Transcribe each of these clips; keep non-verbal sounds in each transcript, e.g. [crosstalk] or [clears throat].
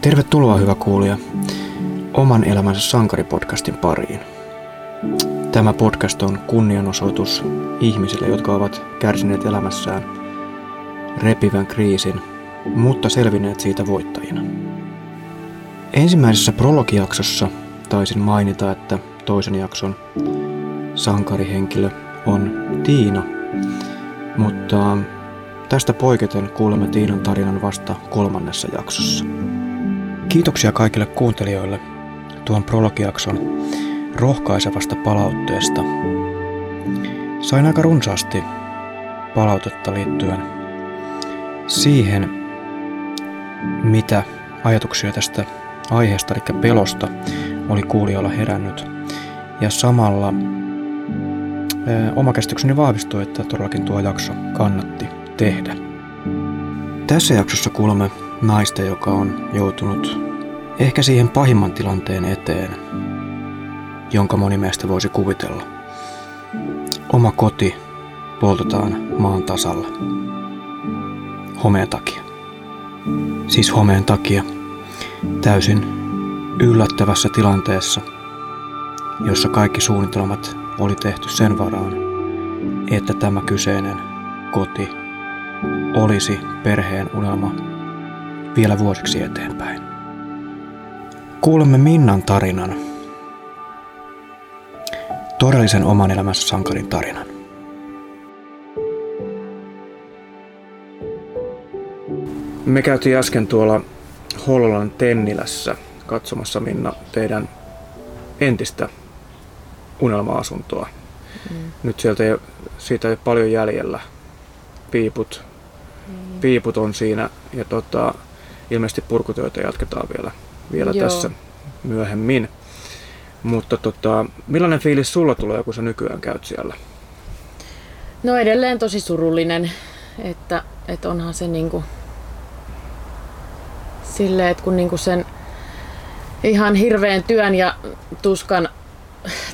Tervetuloa hyvä kuulija oman elämänsä sankaripodcastin pariin. Tämä podcast on kunnianosoitus ihmisille, jotka ovat kärsineet elämässään repivän kriisin, mutta selvinneet siitä voittajina. Ensimmäisessä prologijaksossa taisin mainita, että toisen jakson sankarihenkilö on Tiina, mutta tästä poiketen kuulemme Tiinan tarinan vasta kolmannessa jaksossa. Kiitoksia kaikille kuuntelijoille tuon prologiakson rohkaisevasta palautteesta. Sain aika runsaasti palautetta liittyen siihen, mitä ajatuksia tästä aiheesta, eli pelosta, oli kuulijoilla herännyt. Ja samalla oma käsitykseni vahvistui, että todellakin tuo jakso kannatti tehdä. Tässä jaksossa kuulemme naista, joka on joutunut ehkä siihen pahimman tilanteen eteen, jonka moni meistä voisi kuvitella. Oma koti poltetaan maan tasalla. Homeen takia. Siis homeen takia. Täysin yllättävässä tilanteessa, jossa kaikki suunnitelmat oli tehty sen varaan, että tämä kyseinen koti olisi perheen unelma vielä vuosiksi eteenpäin. Kuulemme Minnan tarinan. Todellisen oman elämänsä sankarin tarinan. Me käytiin äsken tuolla Hollolan Tennilässä katsomassa Minna teidän entistä unelma-asuntoa. Mm. Nyt sieltä ei, siitä ei ole paljon jäljellä. Piiput, mm. piiput on siinä ja tota, ilmeisesti purkutyötä jatketaan vielä vielä Joo. tässä myöhemmin. Mutta tota, millainen fiilis sulla tulee, kun sä nykyään käyt siellä? No edelleen tosi surullinen, että, että onhan se niinku silleen, että kun niinku sen ihan hirveän työn ja tuskan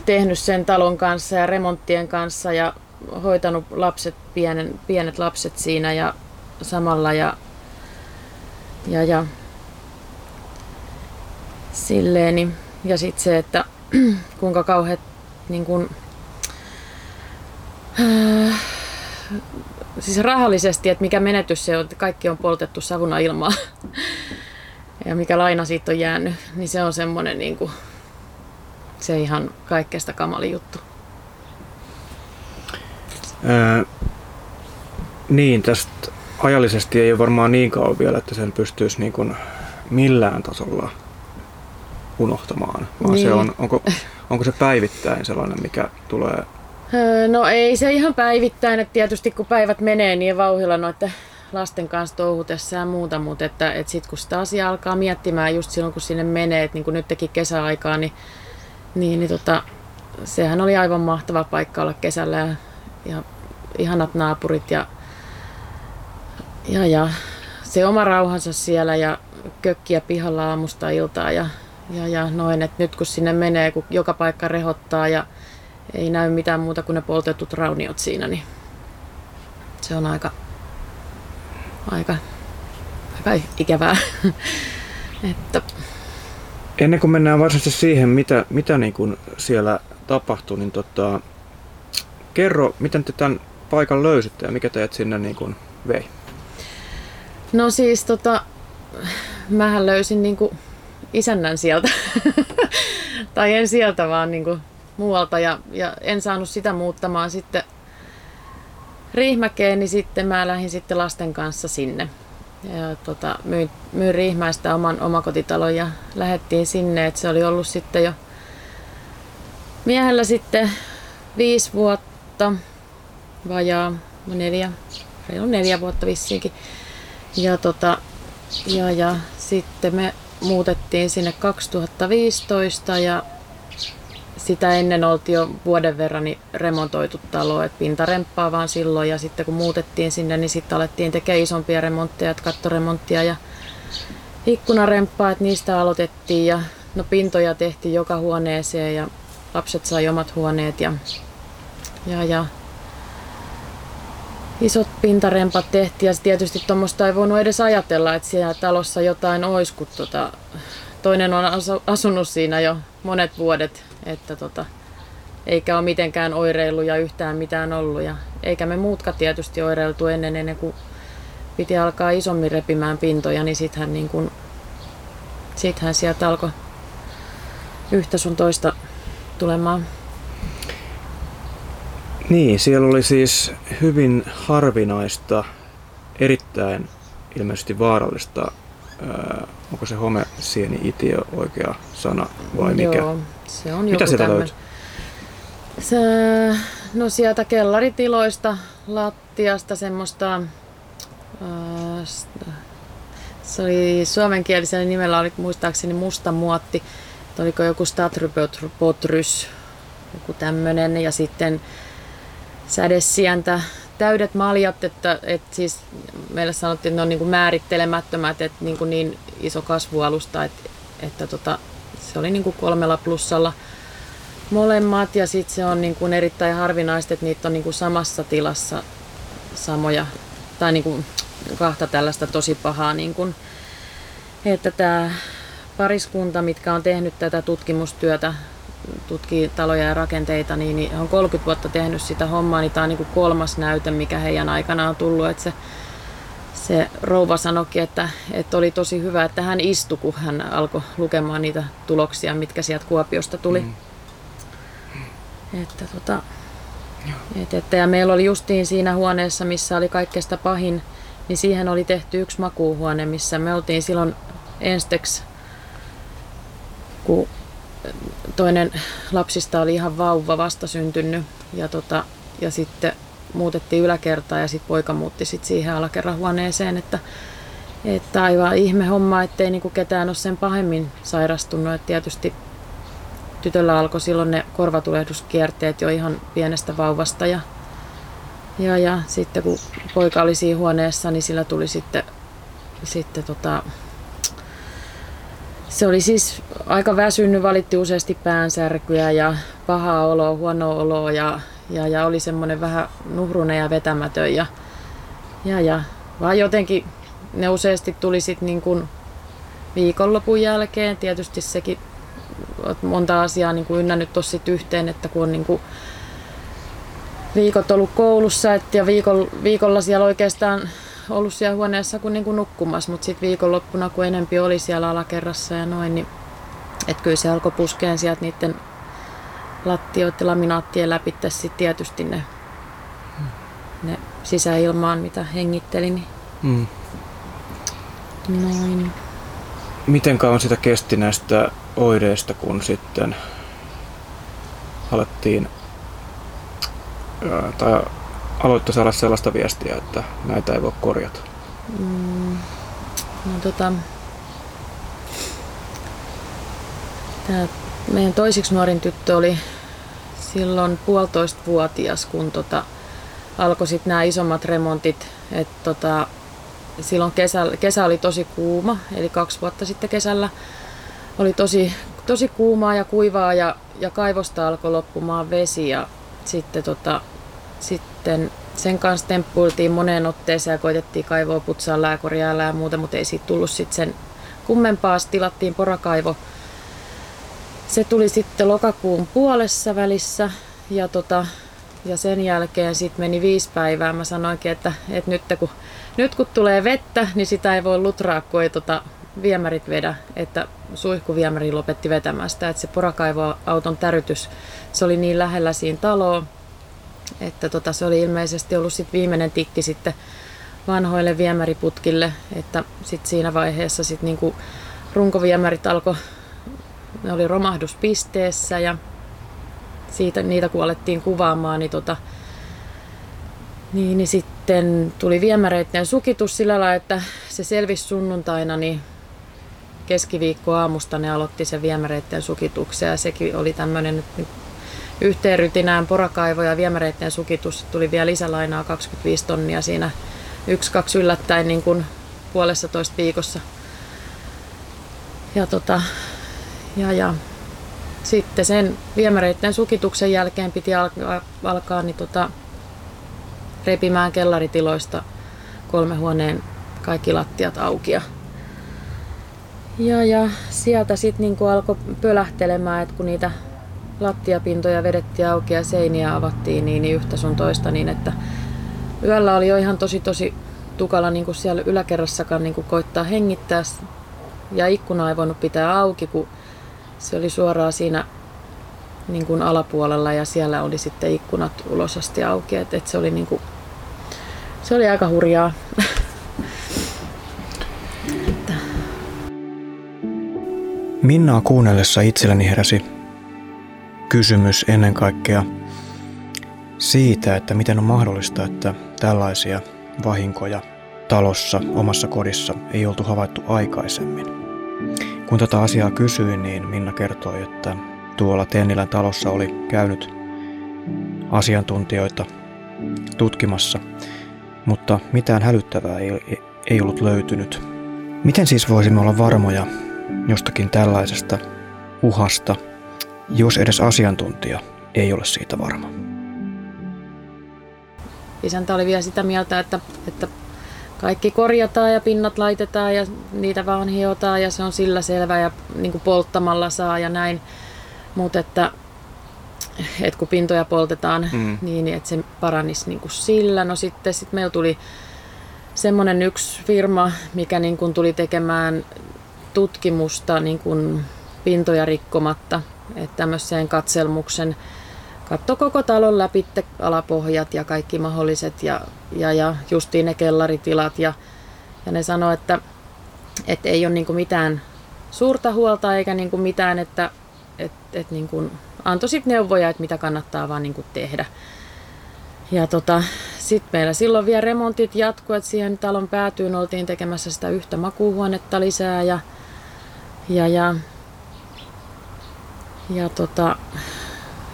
tehnyt sen talon kanssa ja remonttien kanssa ja hoitanut lapset, pienen, pienet lapset siinä ja samalla ja, ja, ja Silleen, ja sitten se, että [clears throat] kuinka kauheat niin kun, äh, siis rahallisesti, että mikä menetys se on, että kaikki on poltettu savuna ilmaa [laughs] ja mikä laina siitä on jäänyt, niin se on semmoinen niin kuin, se ihan kaikkeesta kamali juttu. Ää, niin, tästä ajallisesti ei ole varmaan niin kauan vielä, että sen pystyisi niin kuin millään tasolla unohtamaan, vaan niin. se on, onko, onko se päivittäin sellainen, mikä tulee? Öö, no ei se ihan päivittäin, että tietysti kun päivät menee niin vauhilla noiden lasten kanssa touhutessa ja muuta, mutta että, että sitten kun sitä asiaa alkaa miettimään just silloin kun sinne menee, että niin kuin nyt teki kesäaikaa, niin, niin, niin tota, sehän oli aivan mahtava paikka olla kesällä ja, ja ihanat naapurit ja, ja, ja se oma rauhansa siellä ja kökkiä pihalla aamusta iltaa ja ja, ja noin, että nyt kun sinne menee, kun joka paikka rehottaa ja ei näy mitään muuta kuin ne poltetut rauniot siinä, niin se on aika, aika, aika ikävää. [laughs] että. Ennen kuin mennään varsinaisesti siihen, mitä, mitä niin kuin siellä tapahtui, niin tota, kerro, miten te tämän paikan löysitte ja mikä teidät sinne niin kuin vei? No siis tota, mähän löysin niin kuin isännän sieltä. [laughs] tai en sieltä, vaan niin kuin muualta. Ja, ja en saanut sitä muuttamaan sitten Riihmäkeen, niin sitten mä lähdin sitten lasten kanssa sinne. Ja tota, myin, myin Riihmäistä oman omakotitalon ja lähdettiin sinne. että se oli ollut sitten jo miehellä sitten viisi vuotta, vajaa neljä, reilu neljä vuotta vissiinkin. Ja, tota, ja, ja sitten me muutettiin sinne 2015 ja sitä ennen oltiin jo vuoden verran niin remontoitu talo, että pintaremppaa vaan silloin. Ja sitten kun muutettiin sinne, niin sitten alettiin tekemään isompia remontteja, kattoremonttia ja ikkunaremppaa, että niistä aloitettiin. Ja no pintoja tehtiin joka huoneeseen ja lapset sai omat huoneet ja, Ja, ja isot pintarempat tehtiin. Ja tietysti tuommoista ei voinut edes ajatella, että siellä talossa jotain olisi, kun tota, toinen on asunut siinä jo monet vuodet, että tota, eikä ole mitenkään oireillut ja yhtään mitään ollut. Ja, eikä me muutkaan tietysti oireiltu ennen, ennen kuin piti alkaa isommin repimään pintoja, niin sittenhän, niin kun, sittenhän sieltä alkoi yhtä sun toista tulemaan. Niin, siellä oli siis hyvin harvinaista, erittäin ilmeisesti vaarallista, ää, onko se homesieni itiö oikea sana vai mikä? Joo, se on Mitä sieltä löytyi? Se, no sieltä kellaritiloista, lattiasta semmoista, ää, se oli suomenkielisellä nimellä, oli muistaakseni musta muotti, oliko joku Statrypotrys, joku tämmönen, ja sitten sädesientä, täydet maljat, että, että siis meillä sanottiin, että ne on niin kuin määrittelemättömät, että niin, kuin niin iso kasvualusta, että, että tota, se oli niin kuin kolmella plussalla molemmat. Ja sitten se on niin kuin erittäin harvinaista, että niitä on niin kuin samassa tilassa samoja tai niin kuin kahta tällaista tosi pahaa, niin kuin, että tämä pariskunta, mitkä on tehnyt tätä tutkimustyötä tutkii taloja ja rakenteita, niin, niin on 30 vuotta tehnyt sitä hommaa, niin tämä on niin kuin kolmas näyte, mikä heidän aikana on tullut. Että se, se rouva sanoikin, että, että oli tosi hyvä, että hän istui, kun hän alkoi lukemaan niitä tuloksia, mitkä sieltä Kuopiosta tuli. Mm. Että, tota, et, että, ja meillä oli justiin siinä huoneessa, missä oli kaikkeesta pahin, niin siihen oli tehty yksi makuuhuone, missä me oltiin silloin ensteksi, kun toinen lapsista oli ihan vauva vasta syntynyt ja, tota, ja sitten muutettiin yläkertaan ja sitten poika muutti sit siihen alakerran huoneeseen, että, että aivan ihme homma, ettei niinku ketään ole sen pahemmin sairastunut. Et tietysti tytöllä alkoi silloin ne korvatulehduskierteet jo ihan pienestä vauvasta ja, ja, ja sitten kun poika oli siinä huoneessa, niin sillä tuli sitten, sitten tota, se oli siis aika väsynyt, valitti useasti päänsärkyä ja pahaa oloa, huonoa oloa ja, ja, ja oli semmoinen vähän nuhrunen ja vetämätön. Ja, ja, ja vaan jotenkin ne useasti tuli sitten niin kuin viikonlopun jälkeen. Tietysti sekin monta asiaa niin kuin ynnännyt tossa yhteen, että kun on niin kuin viikot ollut koulussa et ja viikolla, viikolla siellä oikeastaan ollut siellä huoneessa kuin, niin kuin nukkumassa, mutta sitten viikonloppuna, kun enempi oli siellä alakerrassa ja noin, niin että kyllä se alkoi puskeen sieltä niiden lattioiden laminaattien läpi sitten tietysti ne, ne sisäilmaan, mitä hengitteli. Niin. Mm. Noin. Miten kauan sitä kesti näistä oireista, kun sitten alettiin tai aloitte saada sellaista viestiä, että näitä ei voi korjata? Mm, no tota, Tämä meidän toisiksi nuorin tyttö oli silloin puolitoista vuotias, kun tota, alkoi sitten nämä isommat remontit. Et tota, silloin kesä, kesä oli tosi kuuma, eli kaksi vuotta sitten kesällä oli tosi, tosi kuumaa ja kuivaa ja, ja kaivosta alkoi loppumaan vesi ja sitten, tota, sitten sen kanssa temppuiltiin moneen otteeseen ja koitettiin kaivoa putsaa lääkoriäällä ja muuta, mutta ei siitä tullut sitten sen kummempaa. Tilattiin porakaivo se tuli sitten lokakuun puolessa välissä ja, tota, ja sen jälkeen sitten meni viisi päivää. Mä sanoinkin, että, että nyt, kun, nyt kun tulee vettä, niin sitä ei voi lutraa, kun ei tota viemärit vedä. Että suihkuviemäri lopetti vetämästä. Että se porakaivoauton tärytys, se oli niin lähellä siinä taloa, että tota, se oli ilmeisesti ollut sit viimeinen tikki sitten vanhoille viemäriputkille, että sit siinä vaiheessa sit niinku runkoviemärit alkoi ne oli romahduspisteessä ja siitä, niitä kun alettiin kuvaamaan, niin, tota, niin, niin sitten tuli viemäreiden sukitus sillä lailla, että se selvisi sunnuntaina, niin keskiviikko aamusta ne aloitti sen viemäreiden sukituksen ja sekin oli tämmöinen yhteenrytinään porakaivo ja viemäreiden sukitus. Tuli vielä lisälainaa 25 tonnia siinä yksi, kaksi yllättäen niin kuin puolessa toista viikossa. Ja tota, ja, ja sitten sen viemäreiden sukituksen jälkeen piti alkaa, alkaa niin tota, repimään kellaritiloista kolme huoneen kaikki lattiat auki. Ja, ja, ja sieltä sitten niinku alkoi pölähtelemään, että kun niitä lattiapintoja vedettiin auki ja seiniä avattiin niin, niin yhtä sun toista, niin että yöllä oli jo ihan tosi tosi tukala niin kuin siellä yläkerrassakaan niin kuin koittaa hengittää ja ikkuna ei voinut pitää auki, kun se oli suoraan siinä niin kuin alapuolella ja siellä oli sitten ikkunat ulos asti auki. Et, et se, oli niin se oli aika hurjaa. Minnaa kuunnellessa itselleni heräsi kysymys ennen kaikkea siitä, että miten on mahdollista, että tällaisia vahinkoja talossa, omassa kodissa ei oltu havaittu aikaisemmin. Kun tätä asiaa kysyin, niin Minna kertoi, että tuolla Tennilän talossa oli käynyt asiantuntijoita tutkimassa, mutta mitään hälyttävää ei, ei ollut löytynyt. Miten siis voisimme olla varmoja jostakin tällaisesta uhasta, jos edes asiantuntija ei ole siitä varma? Isäntä oli vielä sitä mieltä, että, että kaikki korjataan ja pinnat laitetaan ja niitä vaan hiotaan ja se on sillä selvä ja niin kuin polttamalla saa ja näin. Mutta että, että kun pintoja poltetaan, mm. niin että se paranisi niin kuin sillä. No sitten sit meillä tuli semmoinen yksi firma, mikä niin kuin tuli tekemään tutkimusta niin kuin pintoja rikkomatta, että tämmöiseen katselmuksen katso koko talon läpi alapohjat ja kaikki mahdolliset ja, ja, ja justiin ne kellaritilat ja, ja ne sanoi, että, että ei ole niin mitään suurta huolta eikä niin mitään, että et, et niin kuin antoi sitten neuvoja, että mitä kannattaa vaan niin tehdä. Ja tota, sitten meillä silloin vielä remontit jatkuu, että siihen talon päätyyn oltiin tekemässä sitä yhtä makuuhuonetta lisää ja, ja, ja, ja tota,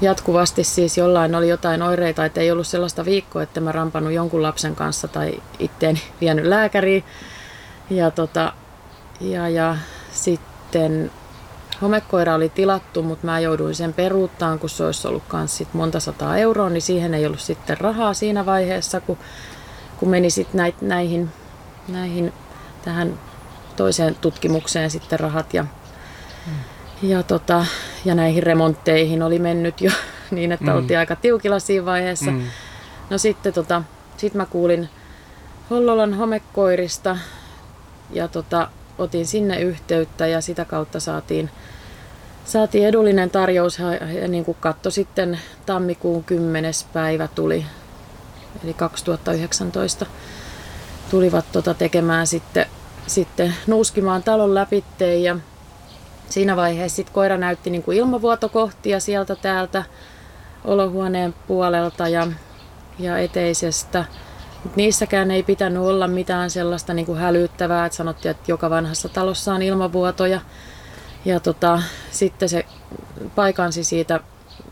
jatkuvasti siis jollain oli jotain oireita, että ei ollut sellaista viikkoa, että mä rampannut jonkun lapsen kanssa tai itteeni [laughs] vienyt lääkäriin. Ja, tota, ja, ja sitten homekoira oli tilattu, mutta mä jouduin sen peruuttaan, kun se olisi ollut kans sit monta sataa euroa, niin siihen ei ollut sitten rahaa siinä vaiheessa, kun, kun meni sitten näit, näihin, näihin tähän toiseen tutkimukseen sitten rahat ja hmm. Ja, tota, ja näihin remontteihin oli mennyt jo [laughs] niin, että mm. oltiin aika tiukilla siinä vaiheessa. Mm. No sitten tota, sit mä kuulin Hollolan homekoirista ja tota, otin sinne yhteyttä ja sitä kautta saatiin, saatiin edullinen tarjous ja niin kuin katto sitten tammikuun 10. päivä tuli, eli 2019 tulivat tota tekemään sitten, sitten nuuskimaan talon läpitteen ja siinä vaiheessa sit koira näytti niin kuin ilmavuotokohtia sieltä täältä olohuoneen puolelta ja, ja eteisestä. Mut niissäkään ei pitänyt olla mitään sellaista niin kuin hälyttävää, että sanottiin, että joka vanhassa talossa on ilmavuotoja. Ja tota, sitten se paikansi siitä,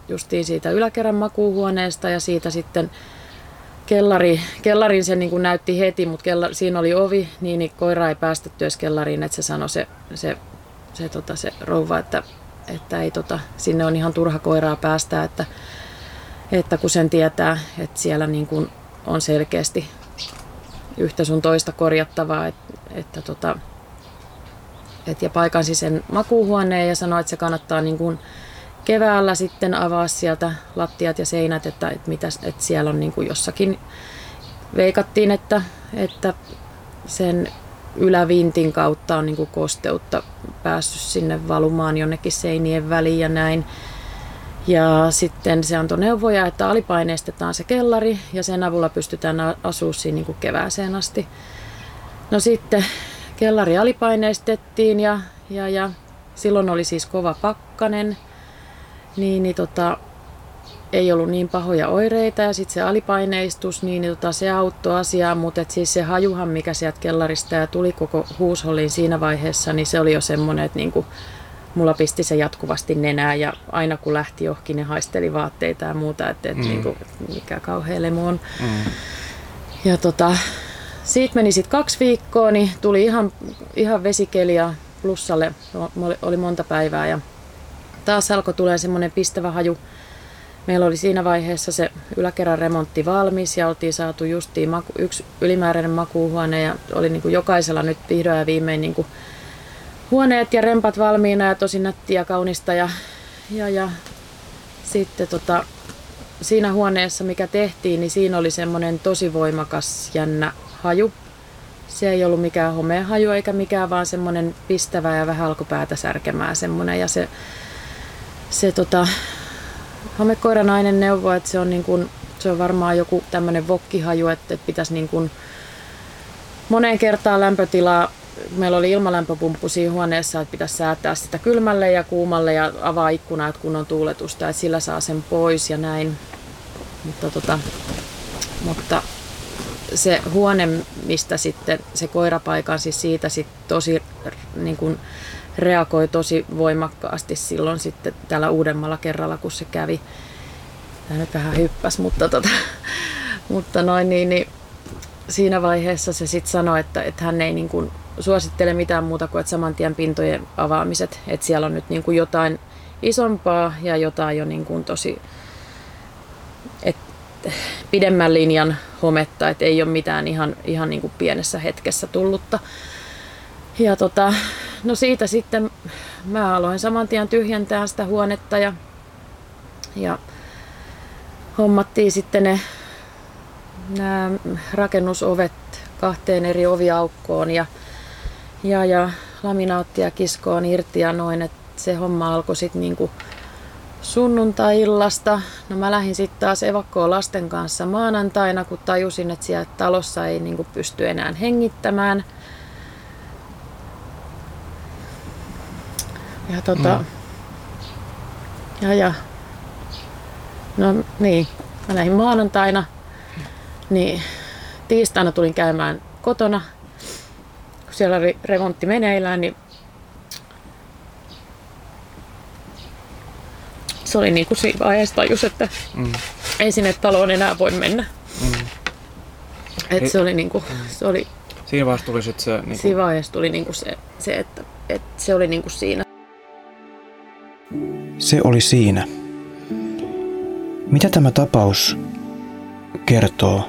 justiin siitä yläkerran makuuhuoneesta ja siitä sitten kellari, kellarin se niin kuin näytti heti, mutta kella, siinä oli ovi, niin, niin koira ei päästetty edes kellariin, että se sanoi se, se se, tota, se rouva, että, että ei, tota, sinne on ihan turha koiraa päästä, että, että kun sen tietää, että siellä niin kuin on selkeästi yhtä sun toista korjattavaa, että, että tota, et, ja paikansi sen makuuhuoneen ja sanoi, että se kannattaa niin kuin keväällä sitten avaa sieltä lattiat ja seinät, että, että, mitä, että siellä on niin kuin jossakin veikattiin, että, että sen ylävintin kautta on niin kuin kosteutta päässyt sinne valumaan jonnekin seinien väliin ja näin. Ja sitten se antoi neuvoja, että alipaineistetaan se kellari ja sen avulla pystytään asumaan siinä niin kuin kevääseen asti. No sitten kellari alipaineistettiin ja, ja, ja silloin oli siis kova pakkanen. Niin, niin tota, ei ollut niin pahoja oireita ja sitten se alipaineistus, niin tota, se auttoi asiaa, mutta et siis se hajuhan, mikä sieltä kellarista ja tuli koko huusholliin siinä vaiheessa, niin se oli jo semmoinen, että niinku, mulla pisti se jatkuvasti nenää ja aina kun lähti johonkin, ne haisteli vaatteita ja muuta, että et, mm. niinku, mikä kauhea lemu on. Mm. Ja tota, siitä meni sitten kaksi viikkoa, niin tuli ihan, ihan vesikeli ja plussalle oli monta päivää ja taas alkoi tulee semmoinen pistävä haju. Meillä oli siinä vaiheessa se yläkerran remontti valmis ja oltiin saatu justiin maku, yksi ylimääräinen makuuhuone ja oli niin kuin jokaisella nyt vihdoin ja viimein niin kuin huoneet ja rempat valmiina ja tosi nättiä ja kaunista ja, ja, ja sitten tota, siinä huoneessa, mikä tehtiin, niin siinä oli semmoinen tosi voimakas jännä haju. Se ei ollut mikään homehaju eikä mikään, vaan semmoinen pistävä ja vähän alkupäätä särkemää semmoinen. Ja se, se tota, homekoiranainen neuvo, että se on, niin kuin, se on varmaan joku tämmöinen vokkihaju, että, että pitäisi niin kuin moneen kertaan lämpötilaa meillä oli ilmalämpöpumppu siinä huoneessa, että pitäisi säätää sitä kylmälle ja kuumalle ja avaa ikkuna, että kun on tuuletusta, että sillä saa sen pois ja näin. Mutta, tota, mutta se huone, mistä sitten se koirapaikan, siis siitä sitten tosi niin kuin reagoi tosi voimakkaasti silloin sitten tällä uudemmalla kerralla, kun se kävi. Tämä nyt vähän hyppäs, mutta, tota, mutta noin niin, niin siinä vaiheessa se sitten sanoi, että, että hän ei niin kuin suosittele mitään muuta kuin että saman tien pintojen avaamiset. Että siellä on nyt niin kuin jotain isompaa ja jotain jo niin kuin tosi et, pidemmän linjan hometta, että ei ole mitään ihan, ihan niin kuin pienessä hetkessä tullutta. Ja tota, no siitä sitten mä aloin saman tien tyhjentää sitä huonetta ja, ja hommattiin sitten ne nämä rakennusovet kahteen eri oviaukkoon ja ja, ja laminaattia kiskoon irti ja noin, että se homma alkoi sitten niinku sunnuntai-illasta. No mä lähdin sitten taas evakkoon lasten kanssa maanantaina, kun tajusin, että siellä talossa ei niinku pysty enää hengittämään. Ja tota... Mm. Ja, ja. No niin, mä lähdin maanantaina. Niin tiistaina tulin käymään kotona kun siellä oli remontti meneillään, niin se oli niin kuin siinä vaiheessa tajus, että mm. ei sinne taloon enää voi mennä. Mm. Et se oli niin kuin, se oli... Siinä vaiheessa tuli sit se... Niin kuin... Siinä vaiheessa tuli niin kuin se, se, että, että se oli niin kuin siinä. Se oli siinä. Mitä tämä tapaus kertoo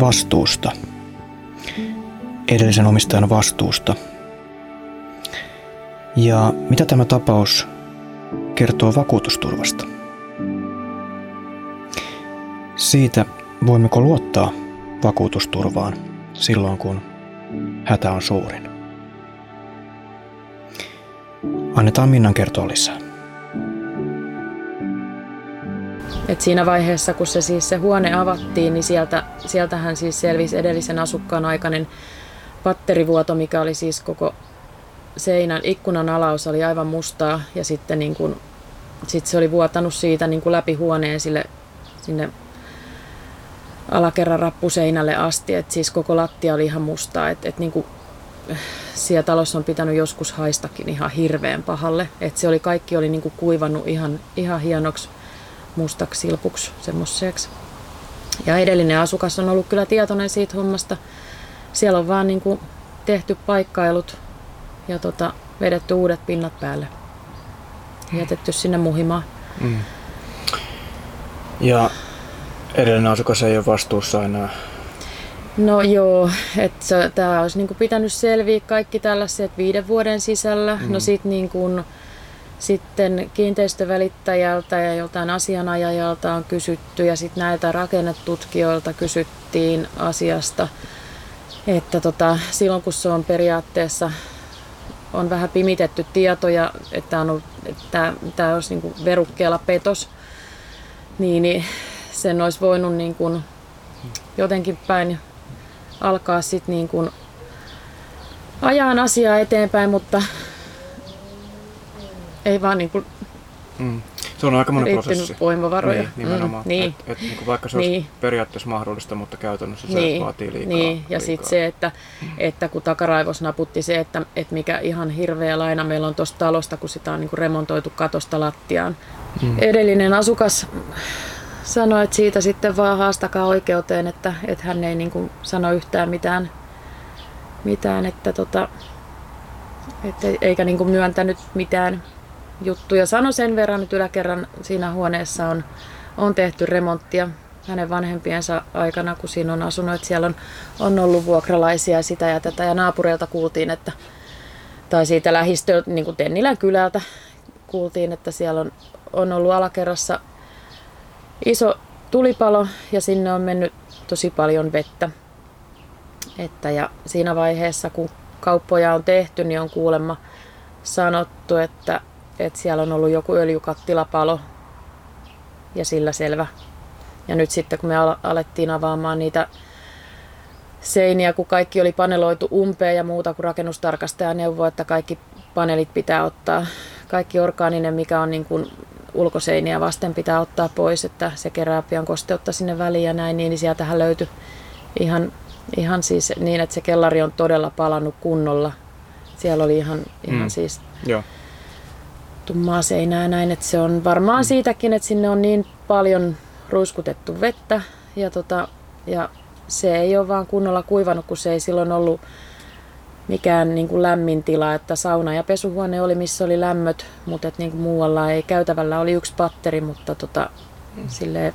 vastuusta? edellisen omistajan vastuusta. Ja mitä tämä tapaus kertoo vakuutusturvasta? Siitä, voimmeko luottaa vakuutusturvaan silloin, kun hätä on suurin. Annetaan Minnan kertoa lisää. Et siinä vaiheessa, kun se, siis se huone avattiin, niin sieltä, sieltähän siis selvisi edellisen asukkaan aikainen patterivuoto, mikä oli siis koko seinän, ikkunan alaus oli aivan mustaa ja sitten niin kuin, sit se oli vuotanut siitä niin kuin läpi huoneen sille, sinne alakerran rappuseinälle asti, että siis koko lattia oli ihan mustaa, että et niin siellä talossa on pitänyt joskus haistakin ihan hirveän pahalle, että se oli kaikki oli niin kuivannut ihan, ihan hienoksi mustaksi silpuksi semmoiseksi. Ja edellinen asukas on ollut kyllä tietoinen siitä hommasta, siellä on vaan niin kuin tehty paikkailut ja tota, vedetty uudet pinnat päälle. Jätetty sinne muhimaan. Mm. Ja edellinen asukas ei ole vastuussa enää. No joo, että tämä olisi niinku pitänyt selviä kaikki tällaiset viiden vuoden sisällä. Mm. No sit niinku, sitten kiinteistövälittäjältä ja joltain asianajajalta on kysytty ja sitten näiltä rakennetutkijoilta kysyttiin asiasta että tota, silloin kun se on periaatteessa on vähän pimitetty tietoja, että on, että tämä olisi niin kuin verukkeella petos, niin, niin sen olisi voinut niin kuin jotenkin päin alkaa sitten niin ajaa asiaa eteenpäin, mutta ei vaan niin kuin mm. Se on aika monen prosessi. voimavaroja. Niin, nimenomaan. Mm, niin. Et, et, niin kuin vaikka se niin. olisi periaatteessa mahdollista, mutta käytännössä se niin. vaatii liikaa. Niin, ja sitten se, että, että kun takaraivos naputti se, että, että mikä ihan hirveä laina meillä on tuosta talosta, kun sitä on niin kuin remontoitu katosta lattiaan. Mm. Edellinen asukas sanoi, että siitä sitten vaan haastakaa oikeuteen, että, että hän ei niin kuin sano yhtään mitään, mitään että tota, että eikä niin kuin myöntänyt mitään juttuja. Sano sen verran, että yläkerran siinä huoneessa on, on tehty remonttia hänen vanhempiensa aikana, kun siinä on asunut. Että siellä on, on ollut vuokralaisia sitä ja tätä ja naapureilta kuultiin, että tai siitä lähistöltä, niin kuin Tennilän kylältä kuultiin, että siellä on, on ollut alakerrassa iso tulipalo ja sinne on mennyt tosi paljon vettä. Että ja siinä vaiheessa, kun kauppoja on tehty, niin on kuulemma sanottu, että, että siellä on ollut joku öljykattilapalo ja sillä selvä. Ja nyt sitten kun me alettiin avaamaan niitä seiniä, kun kaikki oli paneloitu umpeen ja muuta, kun rakennustarkastaja neuvoi, että kaikki paneelit pitää ottaa, kaikki orgaaninen, mikä on niin kuin ulkoseiniä vasten pitää ottaa pois, että se kerää pian kosteutta sinne väliin ja näin, niin sieltähän löytyi ihan, ihan siis niin, että se kellari on todella palannut kunnolla. Siellä oli ihan, ihan mm. siis Joo. Tummaa seinää ja näin, että se on varmaan mm. siitäkin, että sinne on niin paljon ruiskutettu vettä ja, tota, ja se ei ole vaan kunnolla kuivanut, kun se ei silloin ollut mikään niin kuin lämmin tila, että sauna ja pesuhuone oli, missä oli lämmöt, mutta et niin kuin muualla ei. Käytävällä oli yksi patteri, mutta tota, sille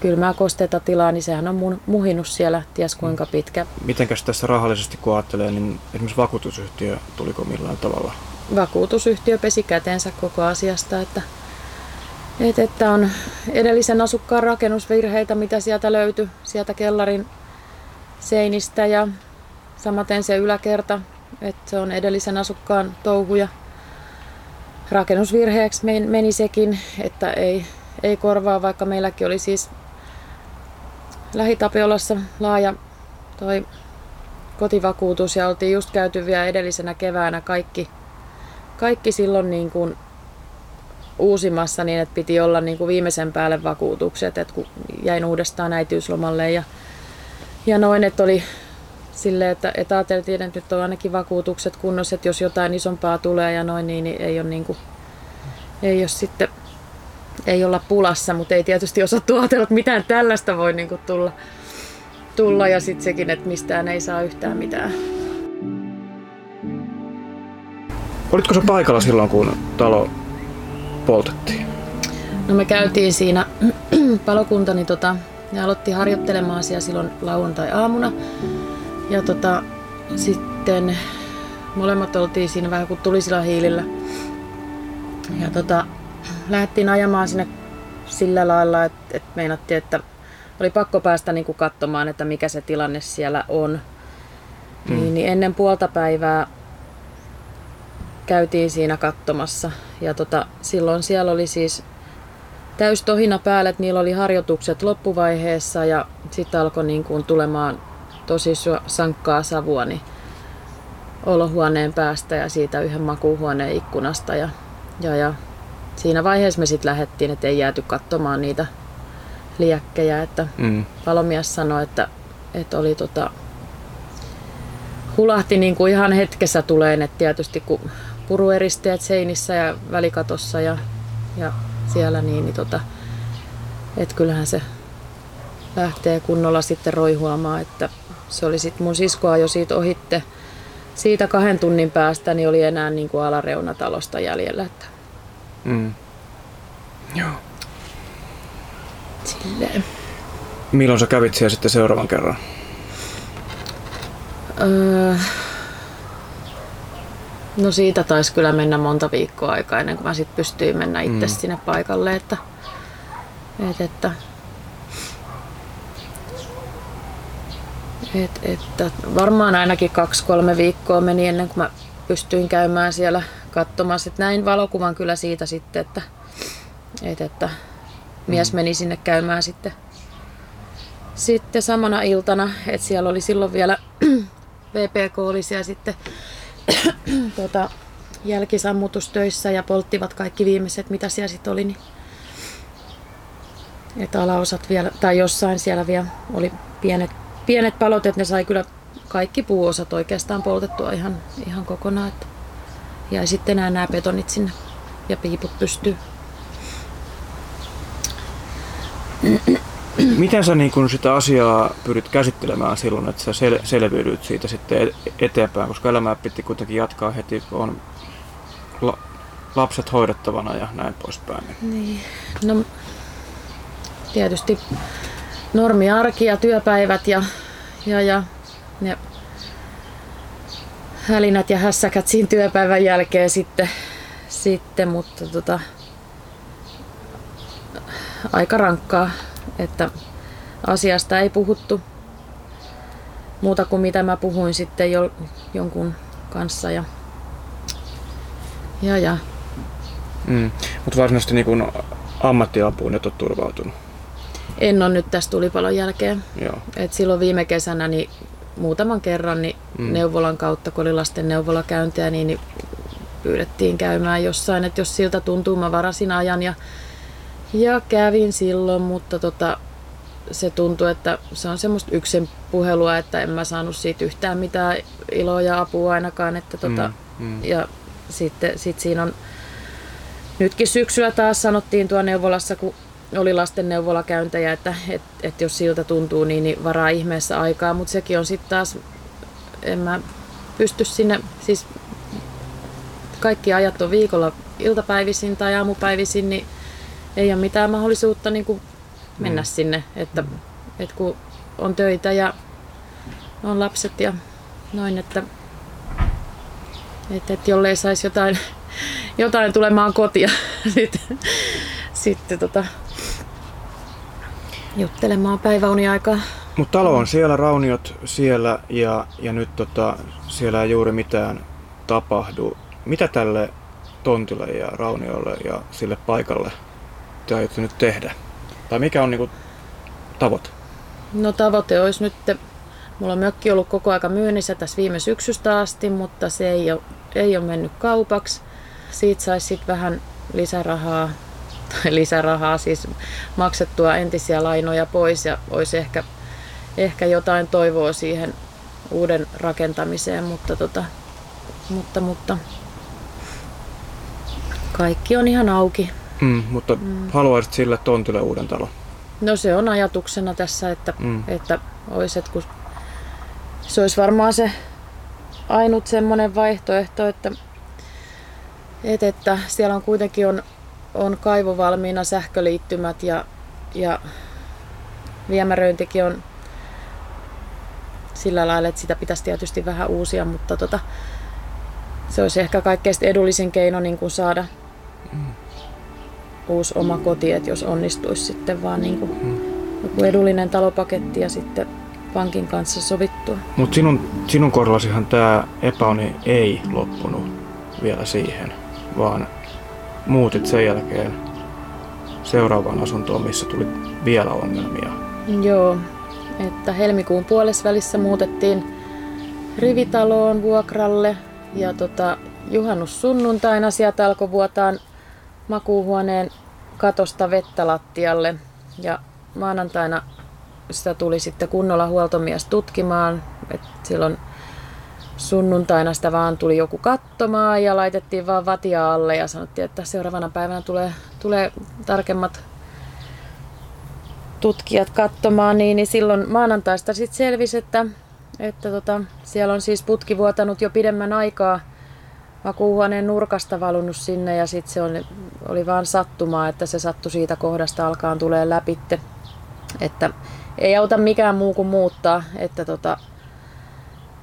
kylmää kosteita tilaa, niin sehän on muhinut siellä ties kuinka pitkä. Mitenkäs tässä rahallisesti kun ajattelee, niin esimerkiksi vakuutusyhtiö tuliko millään tavalla? Vakuutusyhtiö pesi käteensä koko asiasta, että, että, että on edellisen asukkaan rakennusvirheitä, mitä sieltä löytyi sieltä kellarin seinistä ja Samaten se yläkerta, että se on edellisen asukkaan touhuja. Rakennusvirheeksi meni sekin, että ei, ei korvaa, vaikka meilläkin oli siis Lähitapiolassa laaja toi kotivakuutus ja oltiin just käyty vielä edellisenä keväänä kaikki, kaikki silloin niin kuin uusimassa niin, että piti olla niin kuin viimeisen päälle vakuutukset, että kun jäin uudestaan äitiyslomalle ja, ja noin, että oli sille, että, että ajateltiin, että nyt on ainakin vakuutukset kunnossa, että jos jotain isompaa tulee ja noin, niin, niin ei ole niin kuin, ei ole sitten ei olla pulassa, mutta ei tietysti osattu ajatella, että mitään tällaista voi niin kuin tulla, tulla ja sitten sekin, että mistään ei saa yhtään mitään. Olitko se paikalla silloin, kun talo poltettiin? No me käytiin siinä, [clears throat] palokuntani tota, ne aloitti harjoittelemaan siellä silloin lauantai-aamuna. Ja tota, sitten molemmat oltiin siinä vähän kuin tulisilla hiilillä. Ja tota, lähdettiin ajamaan sinne sillä lailla, että, että meinattiin, että oli pakko päästä niin kuin katsomaan, että mikä se tilanne siellä on. Mm. Niin, niin ennen puolta päivää käytiin siinä katsomassa. Ja tota, silloin siellä oli siis täys tohina päällä, että niillä oli harjoitukset loppuvaiheessa ja sitten alkoi niin kuin tulemaan tosi sankkaa savua niin olohuoneen päästä ja siitä yhden makuuhuoneen ikkunasta. Ja, ja, ja siinä vaiheessa me sitten lähdettiin, että ei jääty katsomaan niitä liekkejä. Että mm. palomies sanoi, että, että oli tota, hulahti niin kuin ihan hetkessä tuleen, että tietysti kun purueristeet seinissä ja välikatossa ja, ja siellä, niin, niin tota, että kyllähän se lähtee kunnolla sitten roihuamaan, että se oli sitten mun siskoa jo siitä ohitte. Siitä kahden tunnin päästä niin oli enää niin kuin alareunatalosta jäljellä. Että... Mm. Joo. Silleen. Milloin sä kävit siellä sitten seuraavan kerran? Öö, no siitä taisi kyllä mennä monta viikkoa aikaa ennen kuin mä sitten pystyin mennä itse mm. sinne paikalle. Että, et, että Et, että varmaan ainakin kaksi-kolme viikkoa meni ennen kuin mä pystyin käymään siellä katsomassa. Et näin valokuvan kyllä siitä sitten, että, et, että mies mm. meni sinne käymään sitten, sitten samana iltana. että siellä oli silloin vielä [clears throat] VPK oli siellä sitten [coughs] tota, jälkisammutustöissä ja polttivat kaikki viimeiset, mitä siellä sitten oli. Niin, että alaosat vielä, tai jossain siellä vielä oli pienet pienet palot, että ne sai kyllä kaikki puuosat oikeastaan poltettua ihan, ihan kokonaan. Että jäi sitten nämä, nämä betonit sinne ja piiput pystyy. Miten sä niin kun sitä asiaa pyrit käsittelemään silloin, että sä sel- selviydyt siitä sitten eteenpäin, koska elämää piti kuitenkin jatkaa heti, kun on la- lapset hoidettavana ja näin poispäin. Niin. No, tietysti normiarki ja työpäivät ja, ja, ja ne hälinät ja hässäkät siinä työpäivän jälkeen sitten, sitten mutta tota, aika rankkaa, että asiasta ei puhuttu muuta kuin mitä mä puhuin sitten jo, jonkun kanssa. Ja, ja, ja. Mm. Mutta varsinaisesti niin ammattiapuun et ole turvautunut? En ole nyt tästä tulipalon jälkeen. Joo. Et silloin viime kesänä niin muutaman kerran niin mm. neuvolan kautta, kun oli lasten neuvolakäyntiä, niin, niin pyydettiin käymään jossain, että jos siltä tuntuu, mä varasin ajan ja, ja kävin silloin, mutta tota, se tuntui, että se on semmoista yksin puhelua, että en mä saanut siitä yhtään mitään iloa ja apua ainakaan. Että tota, mm, mm. Ja sitten sit siinä on, nytkin syksyllä taas sanottiin tuo neuvolassa, kun oli lasten neuvolakäyntejä, että et, et jos siltä tuntuu, niin, niin varaa ihmeessä aikaa, mutta sekin on sitten taas, en mä pysty sinne, siis kaikki ajat on viikolla iltapäivisin tai aamupäivisin, niin ei ole mitään mahdollisuutta niin kuin mennä mm. sinne, että, että kun on töitä ja on lapset ja noin, että, että, että jollei saisi jotain, [laughs] jotain tulemaan kotia [laughs] sitten, sitten tota, juttelemaan päiväuniaikaa. Mutta talo on siellä, rauniot siellä ja, ja nyt tota, siellä ei juuri mitään tapahdu. Mitä tälle tontille ja rauniolle ja sille paikalle te aiotte nyt tehdä? Tai mikä on niinku tavoite? No tavoite olisi nyt, mulla on mökki ollut koko aika myynnissä tässä viime syksystä asti, mutta se ei ole, ei ole mennyt kaupaksi. Siitä saisi sitten vähän lisärahaa, [laughs] tai lisärahaa, siis maksettua entisiä lainoja pois ja olisi ehkä, ehkä jotain toivoa siihen uuden rakentamiseen, mutta, tota, mutta, mutta kaikki on ihan auki. Mm, mutta mm. haluaisit sille tontille uuden talon? No se on ajatuksena tässä, että, mm. että, olisi, että kun se olisi varmaan se ainut semmoinen vaihtoehto, että, että, että siellä on kuitenkin on, on kaivo valmiina, sähköliittymät ja, ja viemäröintikin on sillä lailla, että sitä pitäisi tietysti vähän uusia, mutta tota, se olisi ehkä kaikkein edullisin keino niin kuin saada, mm uusi oma koti, että jos onnistuisi sitten vaan niin kuin hmm. joku edullinen talopaketti ja sitten pankin kanssa sovittua. Mutta sinun, sinun kohdallasihan tämä epäoni ei loppunut vielä siihen, vaan muutit sen jälkeen seuraavaan asuntoon, missä tuli vielä ongelmia. Joo, että helmikuun puolessa välissä muutettiin rivitaloon vuokralle ja tota, juhannus sunnuntaina sieltä alkoi vuotaan makuuhuoneen katosta vettä lattialle ja maanantaina sitä tuli sitten kunnolla huoltomies tutkimaan. Et silloin sunnuntaina sitä vaan tuli joku katsomaan ja laitettiin vaan vatia alle ja sanottiin, että seuraavana päivänä tulee, tulee tarkemmat tutkijat katsomaan, niin, niin silloin maanantaista sitten selvisi, että, että tota, siellä on siis putki vuotanut jo pidemmän aikaa – makuuhuoneen nurkasta valunut sinne ja sitten se oli, oli vaan sattumaa, että se sattui siitä kohdasta alkaan tulee läpitte. Että ei auta mikään muu kuin muuttaa, että, tota,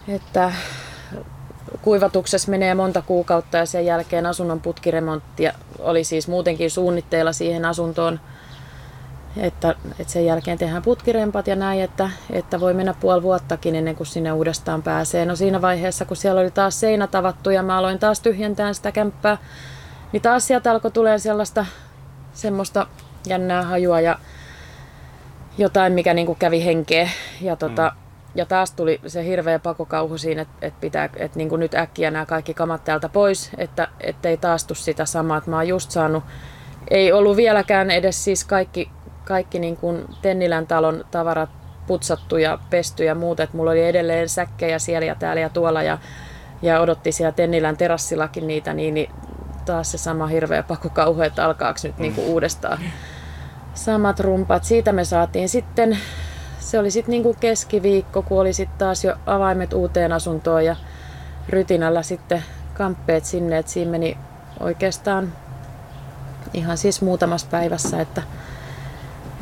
että kuivatuksessa menee monta kuukautta ja sen jälkeen asunnon putkiremontti oli siis muutenkin suunnitteilla siihen asuntoon että, että sen jälkeen tehdään putkirempat ja näin, että, että voi mennä puoli vuottakin ennen kuin sinne uudestaan pääsee. No siinä vaiheessa, kun siellä oli taas seinät avattu ja mä aloin taas tyhjentää sitä kämppää, niin taas sieltä alkoi tulee sellaista semmoista jännää hajua ja jotain, mikä niin kuin kävi henkeä. Ja, tota, mm. ja taas tuli se hirveä pakokauhu siinä, että, että, pitää, että niin kuin nyt äkkiä nämä kaikki kamat täältä pois, että ei taas sitä samaa. Että mä oon just saanut, ei ollut vieläkään edes siis kaikki kaikki niin kuin Tennilän talon tavarat putsattu ja pesty ja muut. Et mulla oli edelleen säkkejä siellä ja täällä ja tuolla ja, ja odotti siellä Tennilän terassillakin niitä, niin, niin taas se sama hirveä pakokauhu, että alkaako nyt niin kuin mm. uudestaan samat rumpat. Siitä me saatiin sitten, se oli sitten niin kuin keskiviikko, kun oli sitten taas jo avaimet uuteen asuntoon ja rytinällä sitten kamppeet sinne, että siinä meni oikeastaan ihan siis muutamassa päivässä, että,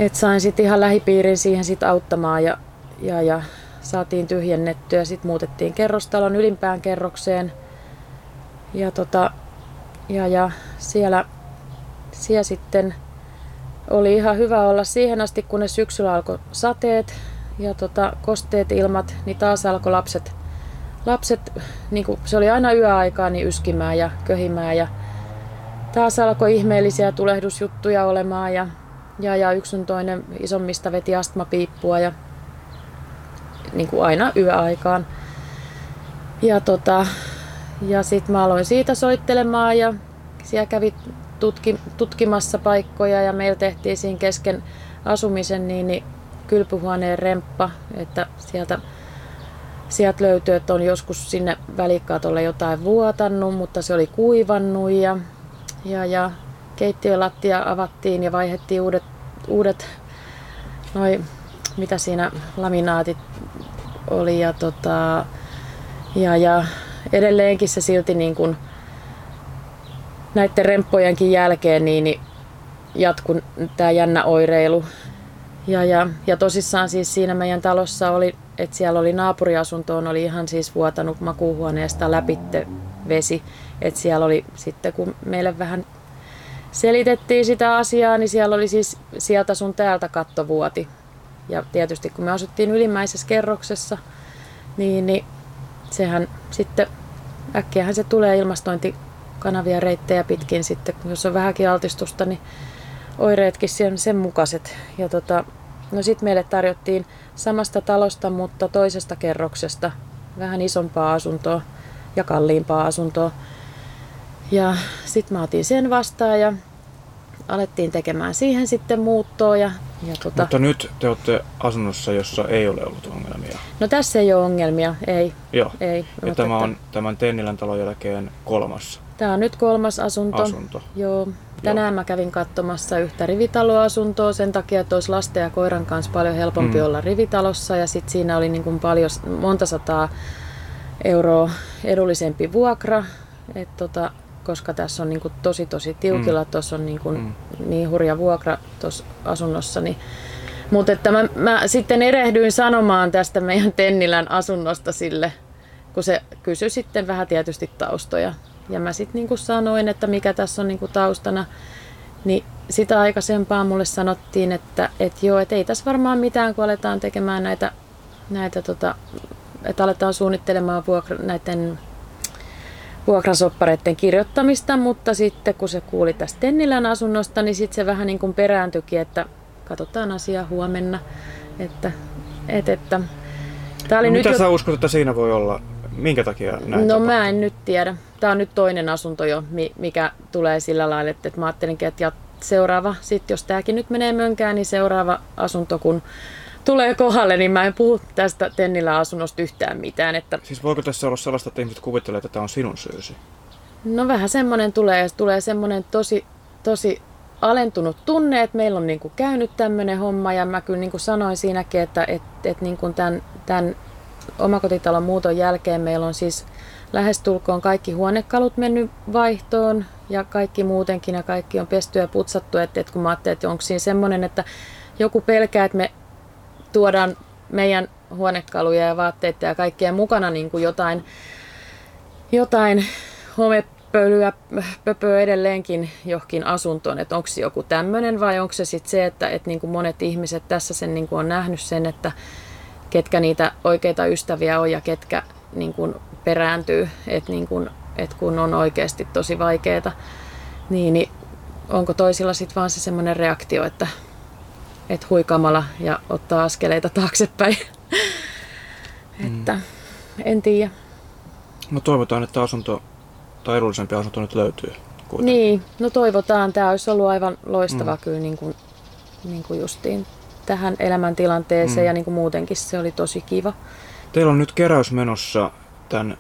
että sain sitten ihan lähipiirin siihen sit auttamaan ja, ja, ja saatiin tyhjennettyä. Sitten muutettiin kerrostalon ylimpään kerrokseen ja, tota, ja, ja siellä, siellä sitten oli ihan hyvä olla siihen asti, kunnes syksyllä alkoi sateet ja tota, kosteet ilmat, niin taas alkoi lapset, lapset niin kuin se oli aina yöaikaa, niin yskimään ja köhimään ja taas alkoi ihmeellisiä tulehdusjuttuja olemaan ja, ja, ja yksi on toinen isommista veti astmapiippua ja niin kuin aina yöaikaan. Ja, tota, ja sitten mä aloin siitä soittelemaan ja siellä kävi tutki, tutkimassa paikkoja ja meillä tehtiin siinä kesken asumisen niin, niin kylpyhuoneen remppa, että sieltä, sieltä löytyy, että on joskus sinne välikatolle jotain vuotannut, mutta se oli kuivannut ja, ja, ja keittiölattia avattiin ja vaihettiin uudet, uudet noi, mitä siinä laminaatit oli ja, tota, ja, ja edelleenkin se silti niin kuin näiden remppojenkin jälkeen niin, niin jatkui tämä jännä oireilu. Ja, ja, ja tosissaan siis siinä meidän talossa oli, että siellä oli naapuriasuntoon, oli ihan siis vuotanut makuuhuoneesta läpitte vesi. Että siellä oli sitten, kun meille vähän selitettiin sitä asiaa, niin siellä oli siis sieltä sun täältä kattovuoti. Ja tietysti kun me asuttiin ylimmäisessä kerroksessa, niin, niin sehän sitten äkkiähän se tulee ilmastointikanavia reittejä pitkin sitten, jos on vähänkin altistusta, niin oireetkin sen, sen mukaiset. Ja tota, no sitten meille tarjottiin samasta talosta, mutta toisesta kerroksesta vähän isompaa asuntoa ja kalliimpaa asuntoa. Ja sitten mä otin sen vastaan ja alettiin tekemään siihen sitten muuttoa. Ja, ja tota... Mutta nyt te olette asunnossa, jossa ei ole ollut ongelmia. No tässä ei ole ongelmia, ei. Joo. ei ja tämä on että... tämän Tennilän talon jälkeen kolmas. Tämä on nyt kolmas asunto. asunto. Joo. Tänään Joo. mä kävin katsomassa yhtä rivitaloasuntoa sen takia, että olisi lasten ja koiran kanssa paljon helpompi mm. olla rivitalossa. Ja sitten siinä oli niin kuin paljon, monta sataa euroa edullisempi vuokra. Et tota, koska tässä on niin kuin tosi tosi tiukilla, mm. tuossa on niin, kuin mm. niin hurja vuokra tuossa asunnossa. Niin. Mutta että mä, mä sitten erehdyin sanomaan tästä meidän Tennilän asunnosta sille, kun se kysyi sitten vähän tietysti taustoja. Ja mä sitten niin sanoin, että mikä tässä on niin kuin taustana. Niin sitä aikaisempaa mulle sanottiin, että, että joo, että ei tässä varmaan mitään, kun aletaan tekemään näitä, näitä tota, että aletaan suunnittelemaan vuokra, näiden vuokrasoppareiden kirjoittamista, mutta sitten kun se kuuli tästä Tennilän asunnosta, niin sitten se vähän niin kuin perääntyikin, että katsotaan asiaa huomenna. Että, et, että, Tämä oli no, nyt mitä jo... sä uskot, että siinä voi olla? Minkä takia näin No tapahtuu? mä en nyt tiedä. Tämä on nyt toinen asunto jo, mikä tulee sillä lailla, että mä ajattelinkin, että seuraava, sit jos tämäkin nyt menee mönkään, niin seuraava asunto, kun tulee kohdalle, niin mä en puhu tästä Tennillä asunnosta yhtään mitään. Että... Siis voiko tässä olla sellaista, että ihmiset kuvittelee, että tämä on sinun syysi? No vähän semmoinen tulee, tulee semmoinen tosi, tosi alentunut tunne, että meillä on niin kuin käynyt tämmöinen homma ja mä kyllä niin kuin sanoin siinäkin, että, että, että niin kuin tämän, tämän omakotitalon muuton jälkeen meillä on siis lähestulkoon kaikki huonekalut mennyt vaihtoon ja kaikki muutenkin ja kaikki on pesty ja putsattu, että, että kun mä ajattelin, että onko siinä semmoinen, että joku pelkää, että me tuodaan meidän huonekaluja ja vaatteita ja kaikkea mukana niin kuin jotain, jotain homepölyä, pöpöä edelleenkin johonkin asuntoon, että onko se joku tämmöinen vai onko se sitten se, että, että niin kuin monet ihmiset tässä sen niin kuin on nähnyt sen, että ketkä niitä oikeita ystäviä on ja ketkä niin kuin perääntyy, että, niin kuin, että kun on oikeasti tosi vaikeaa, niin, niin onko toisilla sitten vaan se semmoinen reaktio, että et huikamalla ja ottaa askeleita taaksepäin. mm. että en tiedä. No toivotaan, että asunto tai edullisempi asunto nyt löytyy. Kuitenkin. Niin, no toivotaan. Tämä olisi ollut aivan loistava mm. kyllä niin kuin, niin kuin justiin tähän elämäntilanteeseen mm. ja niin kuin muutenkin se oli tosi kiva. Teillä on nyt keräys menossa tämän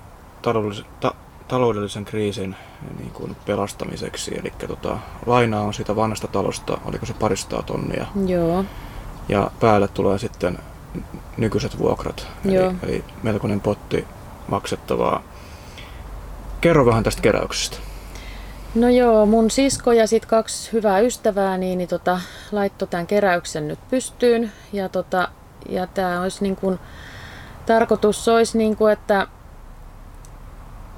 ta, taloudellisen kriisin niin kuin pelastamiseksi. Eli tota, lainaa on siitä vanhasta talosta, oliko se paristaa tonnia. Joo. Ja päälle tulee sitten nykyiset vuokrat, Joo. Eli, eli melkoinen potti maksettavaa. Kerro vähän tästä keräyksestä. No joo, mun sisko ja sitten kaksi hyvää ystävää niin, niin tota, laittoi tämän keräyksen nyt pystyyn. Ja, tota, ja tämä olisi niin kuin, tarkoitus olisi, niin kuin, että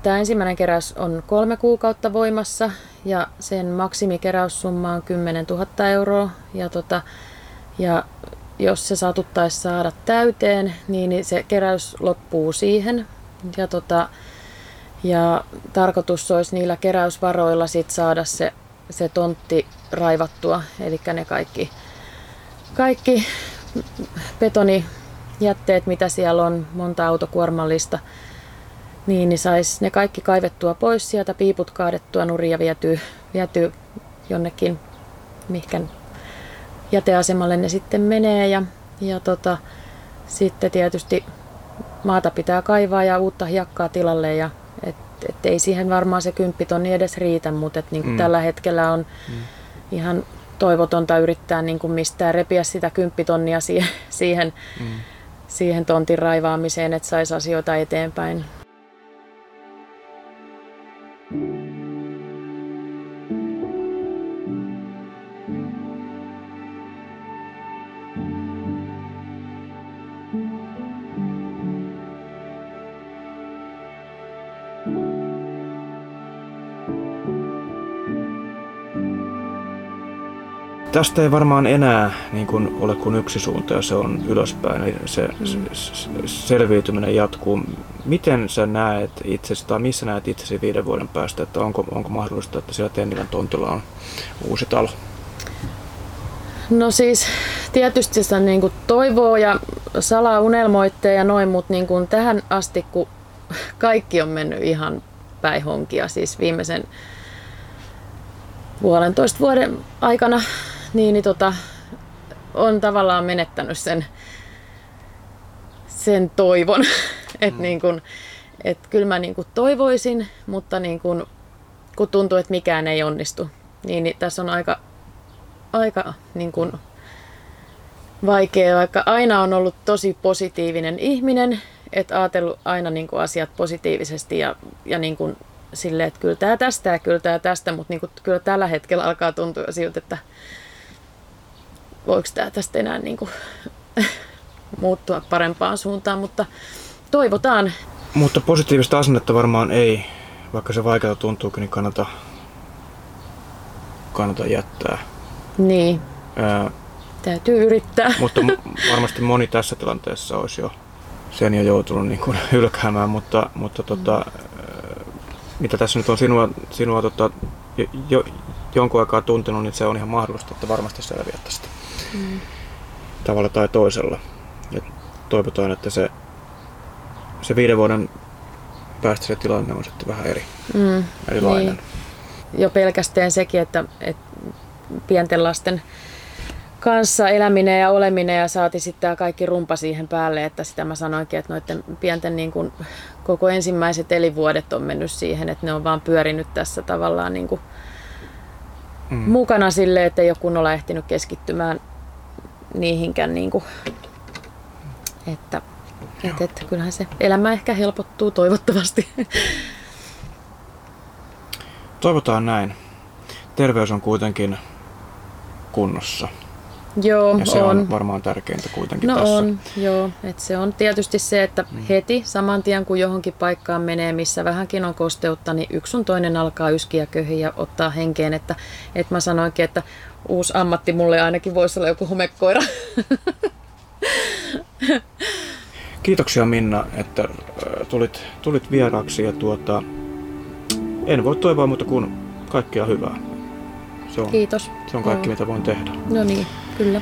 tämä ensimmäinen keräys on kolme kuukautta voimassa ja sen maksimikeräyssumma on 10 000 euroa. Ja, tota, ja jos se satuttaisi saada täyteen, niin, se keräys loppuu siihen. Ja, tota, ja tarkoitus olisi niillä keräysvaroilla sit saada se, se tontti raivattua, eli ne kaikki, kaikki betonijätteet, mitä siellä on, monta autokuormallista, niin, niin saisi ne kaikki kaivettua pois sieltä, piiput kaadettua nurin ja viety, viety jonnekin, mihinkä jäteasemalle ne sitten menee. Ja, ja tota, sitten tietysti maata pitää kaivaa ja uutta hiekkaa tilalle ja et, et ei siihen varmaan se kymppitonni edes riitä, mutta et niin mm. tällä hetkellä on mm. ihan toivotonta yrittää niin kuin mistään repiä sitä kymppitonnia siihen, [laughs] siihen, mm. siihen tontin raivaamiseen, että saisi asioita eteenpäin. thank you Tästä ei varmaan enää niin kuin ole kuin yksi suunta ja se on ylöspäin. Eli se, mm. se selviytyminen jatkuu. Miten sä näet itsesi tai missä näet itsesi viiden vuoden päästä? Että onko, onko mahdollista, että siellä Tennilän tontilla on uusi talo? No siis tietysti sitä niin kuin toivoo ja salaa unelmoitte ja noin, mutta niin kuin tähän asti, kun kaikki on mennyt ihan päihonkia, siis viimeisen puolentoista vuoden aikana niin, niin tota, on tavallaan menettänyt sen, sen toivon. [laughs] että mm. niin kun, et kyllä mä niin kun toivoisin, mutta niin kun, kun tuntuu, että mikään ei onnistu, niin, niin tässä on aika, aika niin kun vaikea, vaikka aina on ollut tosi positiivinen ihminen, että ajatellut aina niin kuin asiat positiivisesti ja, ja niin kuin silleen, että kyllä tämä tästä ja kyllä tämä tästä, mutta niin kuin, kyllä tällä hetkellä alkaa tuntua siltä, että voiko tämä tästä enää niin kuin, [laughs] muuttua parempaan suuntaan, mutta toivotaan. Mutta positiivista asennetta varmaan ei, vaikka se vaikeaa tuntuukin, niin kannata, kannata jättää. Niin, Ää, täytyy yrittää. [laughs] Mutta varmasti moni tässä tilanteessa olisi jo sen jo joutunut niin kuin [laughs] hylkäämään, mutta, mutta tota, mm. mitä tässä nyt on sinua, sinua tota, jo, jo, jonkun aikaa tuntenut, niin se on ihan mahdollista, että varmasti selviät tästä mm. tavalla tai toisella. Ja toivotaan, että se, se viiden vuoden päästä se tilanne on sitten vähän eri, mm. erilainen. Niin. Jo pelkästään sekin, että, että pienten lasten kanssa eläminen ja oleminen ja saati sitten tämä kaikki rumpa siihen päälle, että sitä mä sanoinkin, että noiden pienten niin kuin koko ensimmäiset elinvuodet on mennyt siihen, että ne on vaan pyörinyt tässä tavallaan niin kuin mm. mukana sille, että ei ole kunnolla ehtinyt keskittymään niihinkään, niin kuin, että, että, että kyllähän se elämä ehkä helpottuu toivottavasti. Toivotaan näin. Terveys on kuitenkin kunnossa. Joo, ja se on. on varmaan tärkeintä kuitenkin no tässä. on, joo. Et se on tietysti se, että mm. heti saman tien kun johonkin paikkaan menee, missä vähänkin on kosteutta, niin yksi sun toinen alkaa yskiä köhiä ja ottaa henkeen. Että, että mä sanoinkin, että uusi ammatti mulle ainakin voisi olla joku homekoira. [laughs] Kiitoksia Minna, että tulit, tulit vieraaksi ja tuota, en voi toivoa muuta kuin kaikkea hyvää. Se on, Kiitos. Se on kaikki, Joo. mitä voin tehdä. No niin, kyllä.